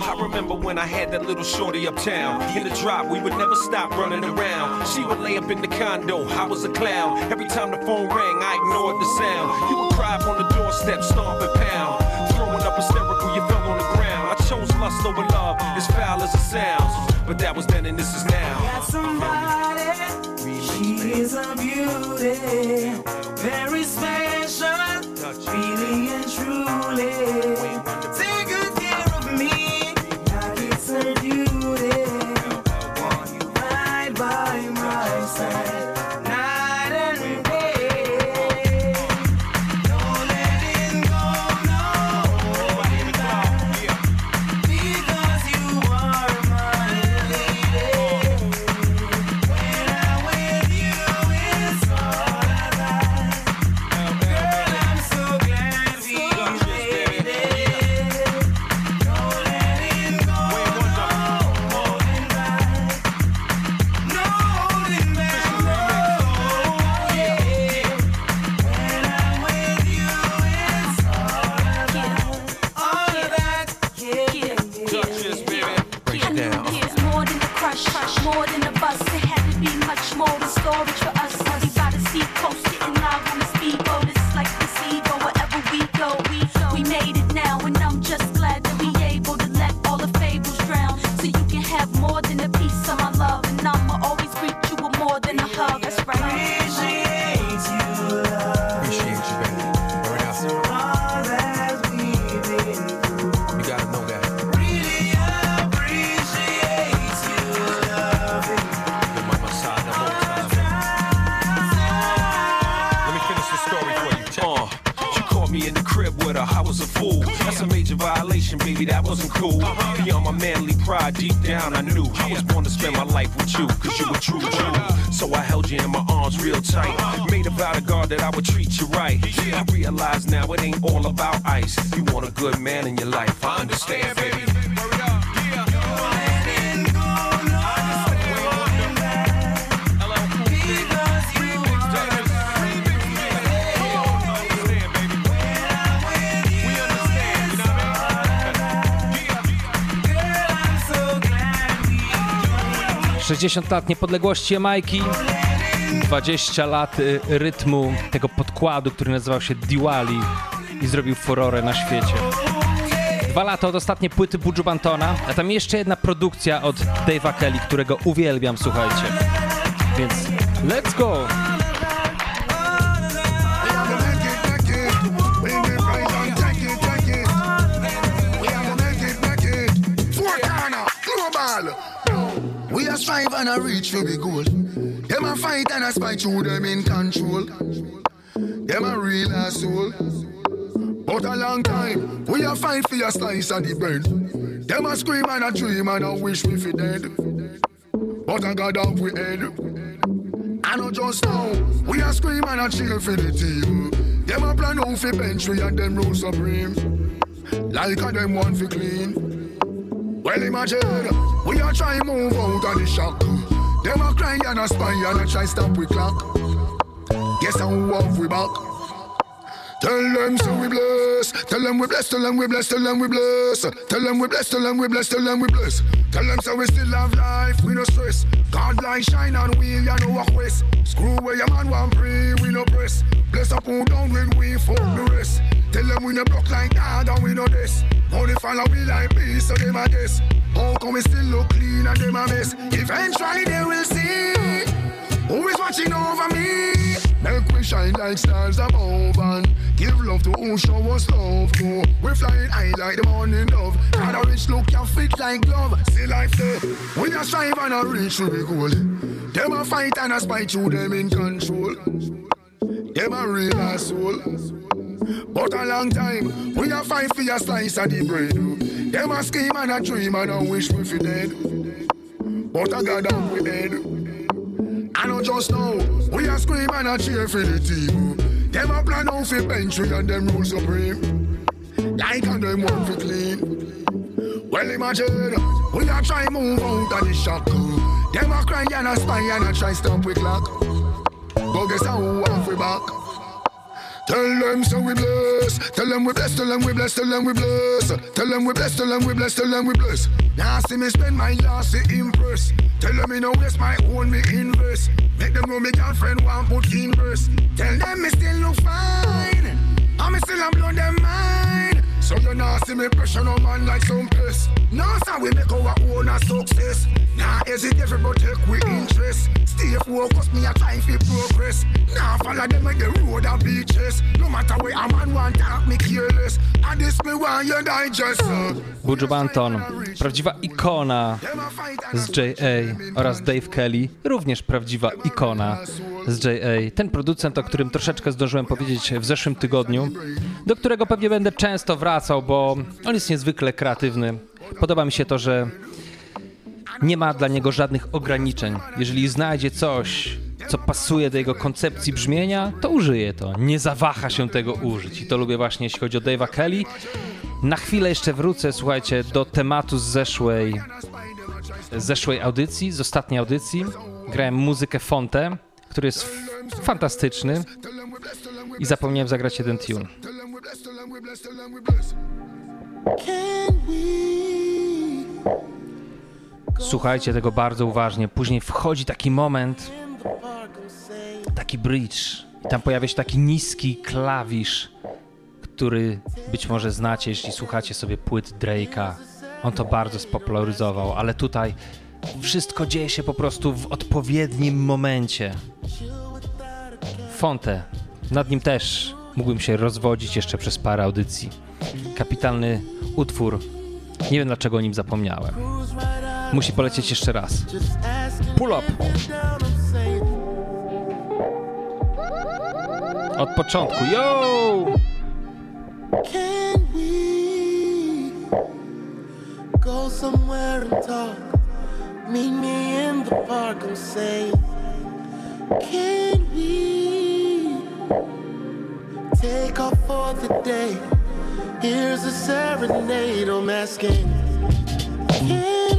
I remember when I had that little shorty uptown. In the drop, we would never stop running around. She would lay up in the condo, I was a clown. Every time the phone rang, I ignored the sound. You would cry up on the doorstep, stomp and pound. Throwing up hysterical, you fell on the ground. I chose lust over love, as foul as it sounds. But that was then and this is now. Got somebody, she is a beauty, very special, really and truly. Take good care of me, like it's a duty. You right by my side, Cool. Beyond my manly pride, deep down, I knew I was born to spend my life with you, cause you were true Jew. So I held you in my arms real tight. Made a vow to God that I would treat you right. I realize now it ain't all about ice. You want a good man in your life. I understand, baby. 60 lat niepodległości Jamajki, 20 lat y, rytmu tego podkładu, który nazywał się Diwali i zrobił furorę na świecie. Dwa lata od ostatniej płyty Buju Bantona, a tam jeszcze jedna produkcja od Dave'a Kelly, którego uwielbiam, słuchajcie. Więc let's go! Strive and a reach for the goal. Them a fight and a spite through them in control. Them a real asshole. But a long time, we a fight for a slice of the bread. Them a scream and a dream and a wish we fi dead. But I got up we head. I know just now, we a scream and a cheer for the team. Them a plan out fi bench we and them rule supreme. Like a them one fi clean. Well imagine, we a try move out of the shock. Them a cry and a spy and a try stop we clock. Guess how we back. Tell them so we bless. Tell them we bless. Tell them we bless. Tell them we bless. Tell them we bless. Tell them we bless. Tell them we bless. Tell them so we still have life. We no stress. God light shine on we and no walk west. Screw where your man want pray. We no press. Bless up who down when we fuck the rest. Tell them we no block like God and we no this. Only follow we like peace so them a guess. How come we still look clean and them a mess? Eventually they will see. Who is watching over me? Make we shine like stars above and give love to who show us love. Go, we flying high like the morning dove. Got a rich look, can fit like glove. See life there. We a strive and a reach to the goal. Them a fight and a spite through them in control. Them a real asshole. But a long time, we a fight for a slice of the bread. Them a scheme and a dream and a wish we fi dead. But got down with head. I know just now, we a scream and a cheer for the team. Them a plan out for bench we and them rule supreme. Like and them want for clean. Well imagine, we a try move out of the shock. Them a cry and a spy and a try stop we clock. But guess how we back. Tell them so we bless. Tell them we bless. Tell them we bless. Tell them we bless. Tell them we bless. Tell them we bless. Tell them we bless. Now see me spend my last to impress. Tell them me no waste my own me invest. Make them know me girlfriend want put in verse. Tell them me still look fine. I'm still a blow them mind. So you see me pressure no man like some piss. So we make our own a success. Hesitate but take interest. Stay focused, me a trying to progress. Follow them the road beaches. No matter where a man want talk me careless. And this me want you digest. Buju Banton, prawdziwa ikona z J.A. oraz Dave Kelly, również prawdziwa ikona z J.A. Ten producent, o którym troszeczkę zdążyłem powiedzieć w zeszłym tygodniu, do którego pewnie będę często wracał, bo on jest niezwykle kreatywny. Podoba mi się to, że nie ma dla niego żadnych ograniczeń. Jeżeli znajdzie coś, co pasuje do jego koncepcji brzmienia, to użyje to. Nie zawaha się tego użyć. I to lubię właśnie, jeśli chodzi o Dave'a Kelly. Na chwilę jeszcze wrócę, słuchajcie, do tematu z zeszłej, z zeszłej audycji, z ostatniej audycji. Grałem muzykę Fonte, który jest fantastyczny i zapomniałem zagrać jeden tune. Słuchajcie tego bardzo uważnie. Później wchodzi taki moment, taki bridge. I tam pojawia się taki niski klawisz, który być może znacie, jeśli słuchacie sobie płyt Drake'a. On to bardzo spopularyzował, ale tutaj wszystko dzieje się po prostu w odpowiednim momencie. Fonte, nad nim też mógłbym się rozwodzić jeszcze przez parę audycji. Kapitalny utwór. Nie wiem dlaczego o nim zapomniałem. Musi polecieć jeszcze raz. Pull up. Od początku. Yo! Can we go somewhere and talk? Meet me in the park and say, Can we take off for the day? Here's a serenade I'm asking. Can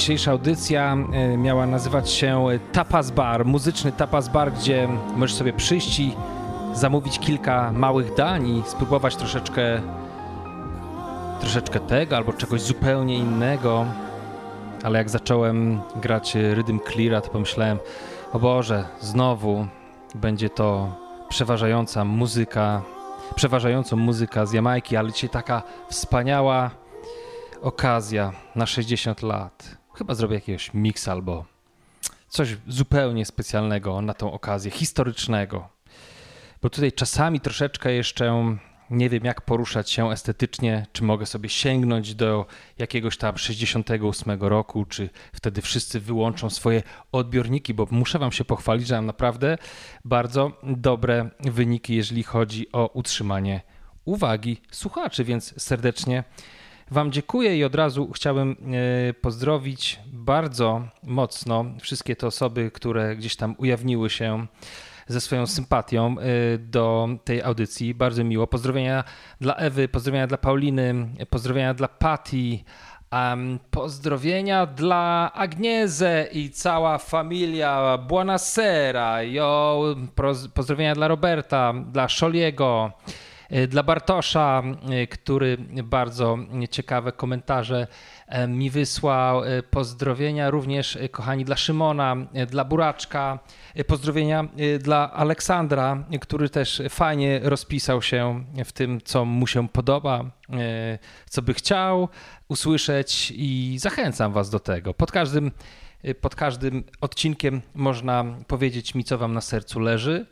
dzisiejsza audycja e, miała nazywać się Tapas Bar, muzyczny Tapas Bar, gdzie możesz sobie przyjść i zamówić kilka małych dań i spróbować troszeczkę troszeczkę tego albo czegoś zupełnie innego. Ale jak zacząłem grać Rhythm Cleara, to pomyślałem, o Boże, znowu będzie to przeważająca muzyka, przeważającą muzyka z Jamajki, ale dzisiaj taka wspaniała okazja na 60 lat. Chyba zrobię jakiegoś mix albo coś zupełnie specjalnego na tą okazję, historycznego. Bo tutaj czasami troszeczkę jeszcze nie wiem, jak poruszać się estetycznie, czy mogę sobie sięgnąć do jakiegoś tam 68 roku, czy wtedy wszyscy wyłączą swoje odbiorniki, bo muszę Wam się pochwalić, że mam naprawdę bardzo dobre wyniki, jeżeli chodzi o utrzymanie uwagi słuchaczy, więc serdecznie Wam dziękuję i od razu chciałbym e, pozdrowić bardzo mocno wszystkie te osoby, które gdzieś tam ujawniły się ze swoją sympatią y, do tej audycji. Bardzo miło. Pozdrowienia dla Ewy, pozdrowienia dla Pauliny, pozdrowienia dla Patti. Um, pozdrowienia dla Agnieze i cała familia Buonasera. Yo, pozdrowienia dla Roberta, dla Szoliego, dla Bartosza, y, który bardzo ciekawe komentarze mi wysłał. Pozdrowienia również, kochani, dla Szymona, dla Buraczka, E, pozdrowienia e, dla Aleksandra, który też fajnie rozpisał się w tym, co mu się podoba, e, co by chciał usłyszeć i zachęcam Was do tego. Pod każdym, pod każdym odcinkiem można powiedzieć mi, co Wam na sercu leży.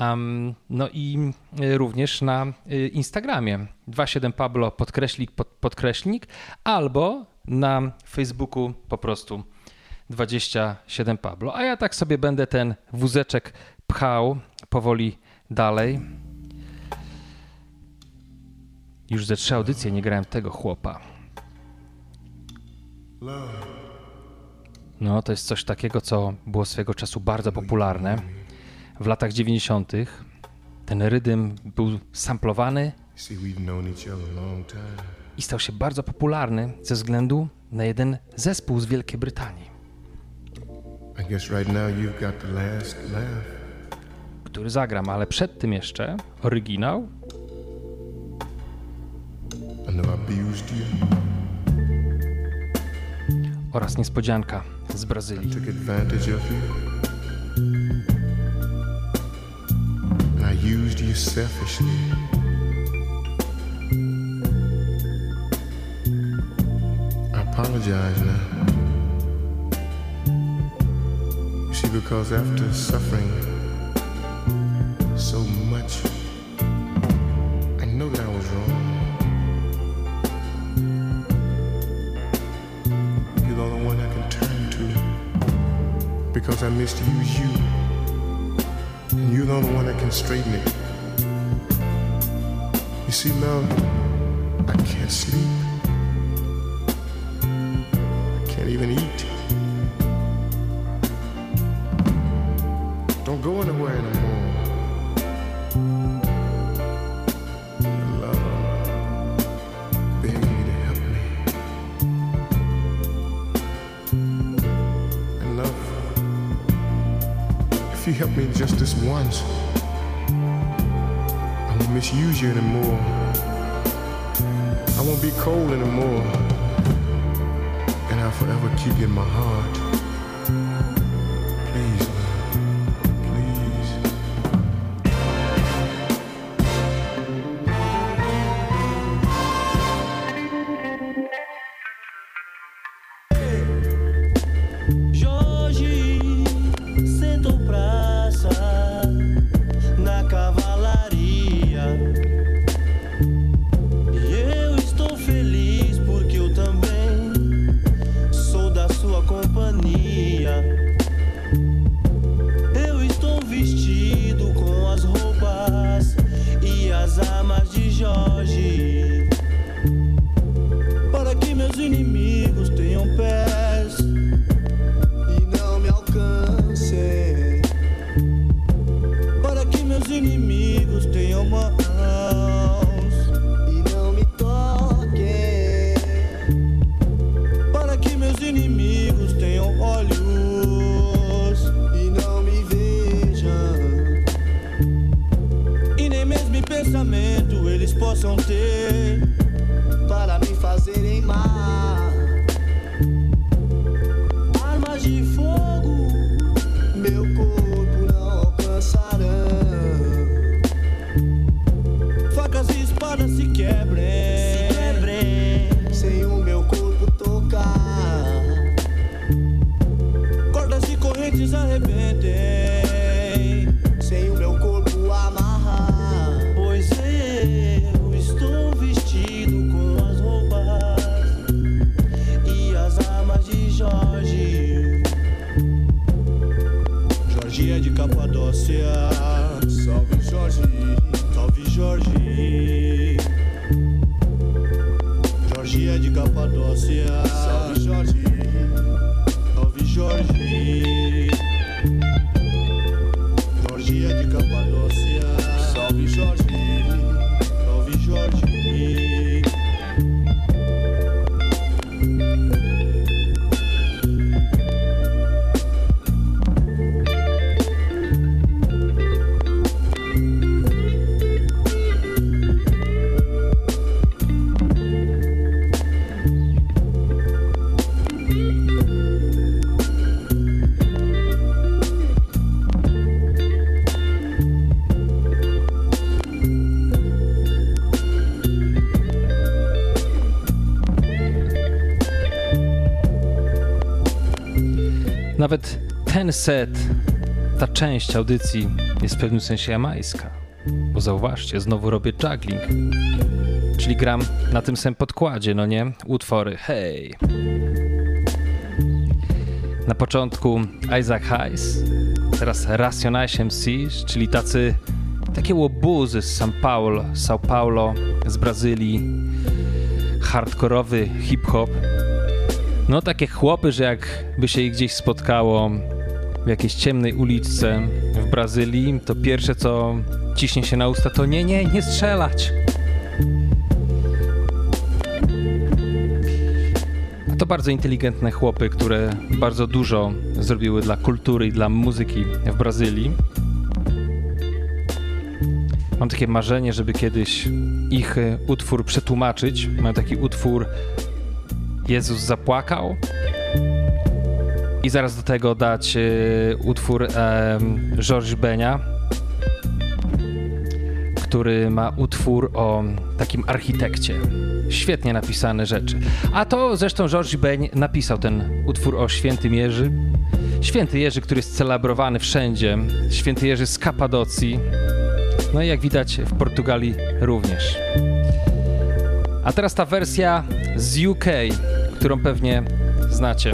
Um, no i również na Instagramie 27pablo podkreślik pod, podkreślnik albo na Facebooku po prostu 27 Pablo. A ja tak sobie będę ten wózeczek pchał powoli dalej. Już ze trzy audycje nie grałem tego chłopa. No, to jest coś takiego, co było swego czasu bardzo popularne. W latach 90. ten rydym był samplowany i stał się bardzo popularny ze względu na jeden zespół z Wielkiej Brytanii. Który zagram, ale przed tym jeszcze oryginał. Oraz niespodzianka z Brazylii. Used you selfishly. I apologize uh, now. See, because after suffering so much, I know that I was wrong. You're the only one I can turn to because I misused you. You're the only one that can straighten it. You see, love, I can't sleep. Won't you anymore. I won't be cold anymore. And I'll forever keep you in my heart. mãos e não me toquem, para que meus inimigos tenham olhos e não me vejam. E nem mesmo em pensamento eles possam ter set, ta część audycji jest w pewnym sensie jamańska. Bo zauważcie, znowu robię juggling. Czyli gram na tym samym podkładzie, no nie? Utwory, hej. Na początku Isaac Hayes, teraz Racionais MCs, czyli tacy takie łobuzy z São Paulo, São Paulo, z Brazylii, hardkorowy hip-hop. No takie chłopy, że jakby się ich gdzieś spotkało w jakiejś ciemnej uliczce w Brazylii, to pierwsze co ciśnie się na usta to nie, nie, nie strzelać. A to bardzo inteligentne chłopy, które bardzo dużo zrobiły dla kultury i dla muzyki w Brazylii. Mam takie marzenie, żeby kiedyś ich e, utwór przetłumaczyć. Mam taki utwór Jezus zapłakał. I zaraz do tego dać e, utwór e, George Benia, który ma utwór o takim architekcie. Świetnie napisane rzeczy. A to zresztą George Beń napisał ten utwór o świętym Jerzy. Święty Jerzy, który jest celebrowany wszędzie. Święty Jerzy z Kapadocji. No i jak widać w Portugalii również. A teraz ta wersja z UK, którą pewnie znacie.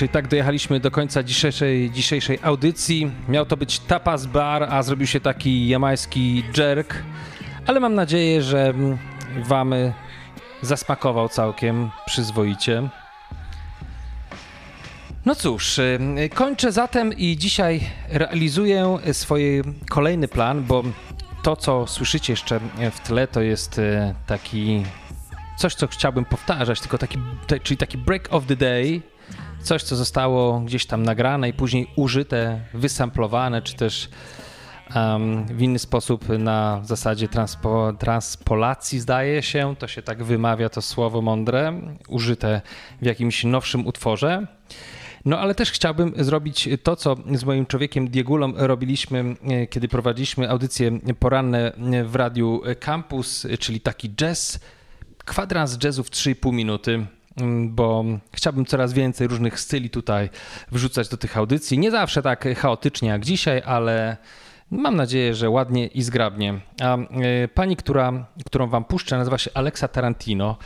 Proszę, i tak dojechaliśmy do końca dzisiejszej, dzisiejszej audycji. Miał to być tapas bar, a zrobił się taki jamański jerk, ale mam nadzieję, że mm, wam zasmakował całkiem przyzwoicie. No cóż, y, kończę zatem i dzisiaj realizuję swój kolejny plan, bo to, co słyszycie jeszcze w tle, to jest y, taki coś, co chciałbym powtarzać, tylko taki, czyli taki break of the day, coś, co zostało gdzieś tam nagrane i później użyte, wysamplowane, czy też um, w inny sposób na zasadzie transpo, transpolacji, zdaje się, to się tak wymawia to słowo mądre, użyte w jakimś nowszym utworze. No ale też chciałbym zrobić to, co z moim człowiekiem Diegulą robiliśmy, e, kiedy prowadziliśmy audycje poranne w radiu Campus, czyli taki jazz, kwadrans jazzu w 3,5 minuty bo chciałbym coraz więcej różnych styli tutaj wrzucać do tych audycji. Nie zawsze tak chaotycznie jak dzisiaj, ale mam nadzieję, że ładnie i zgrabnie. A e, pani, która, którą wam puszczę, nazywa się Alexa Tarantino.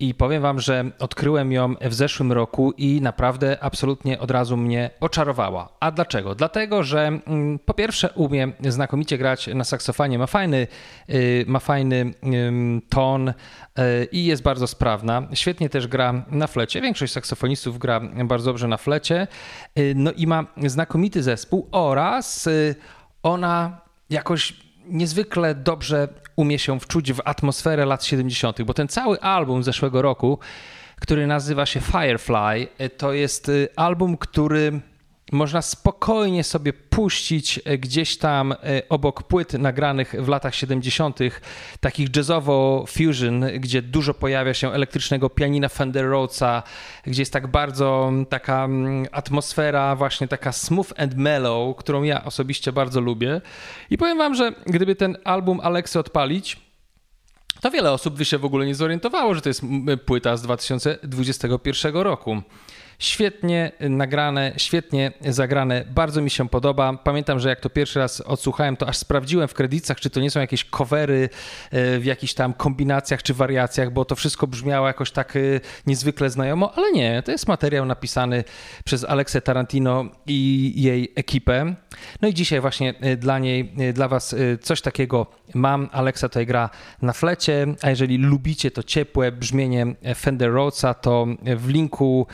I powiem wam, że odkryłem ją w zeszłym roku i naprawdę absolutnie od razu mnie oczarowała. A dlaczego? Dlatego, że mm, po pierwsze umie znakomicie grać na saksofonie, ma fajny, y, ma fajny ton i jest bardzo sprawna. Świetnie też gra na flecie. Większość saksofonistów gra bardzo dobrze na flecie. Y, no i ma znakomity zespół oraz ona jakoś niezwykle dobrze umie się wczuć w atmosferę lat 70., bo ten cały album zeszłego roku, który nazywa się Firefly, to jest album, który można spokojnie sobie puścić e, gdzieś tam e, obok płyt nagranych w latach 70., takich jazzowo-fusion, gdzie dużo pojawia się elektrycznego pianina Fender Rhodesa, gdzie jest tak bardzo taka atmosfera, właśnie taka smooth and mellow, którą ja osobiście bardzo lubię. I powiem Wam, że gdyby ten album Alexy odpalić, to wiele osób by się w ogóle nie zorientowało, że to jest płyta z 2021 roku. Świetnie nagrane, świetnie zagrane, bardzo mi się podoba. Pamiętam, że jak to pierwszy raz odsłuchałem, to aż sprawdziłem w kredytach, czy to nie są jakieś covery e, w jakichś tam kombinacjach czy wariacjach, bo to wszystko brzmiało jakoś tak e, niezwykle znajomo, ale nie, to jest materiał napisany przez Alexę Tarantino i jej ekipę. No i dzisiaj właśnie e, dla niej, dla was coś takiego mam. Alexa tutaj gra na flecie, a jeżeli lubicie to ciepłe brzmienie Fender Rhodesa, to w linku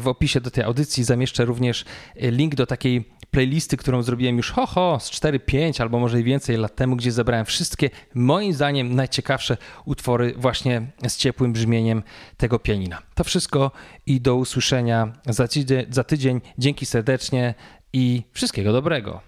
w opisie do tej audycji zamieszczę również e, link do takiej playlisty, którą zrobiłem już ho, ho z 4-5 albo może i więcej lat temu, gdzie zebrałem wszystkie moim zdaniem najciekawsze utwory właśnie z ciepłym brzmieniem tego pianina. To wszystko i do usłyszenia za tydzień. Za tydzień. Dzięki serdecznie i wszystkiego dobrego.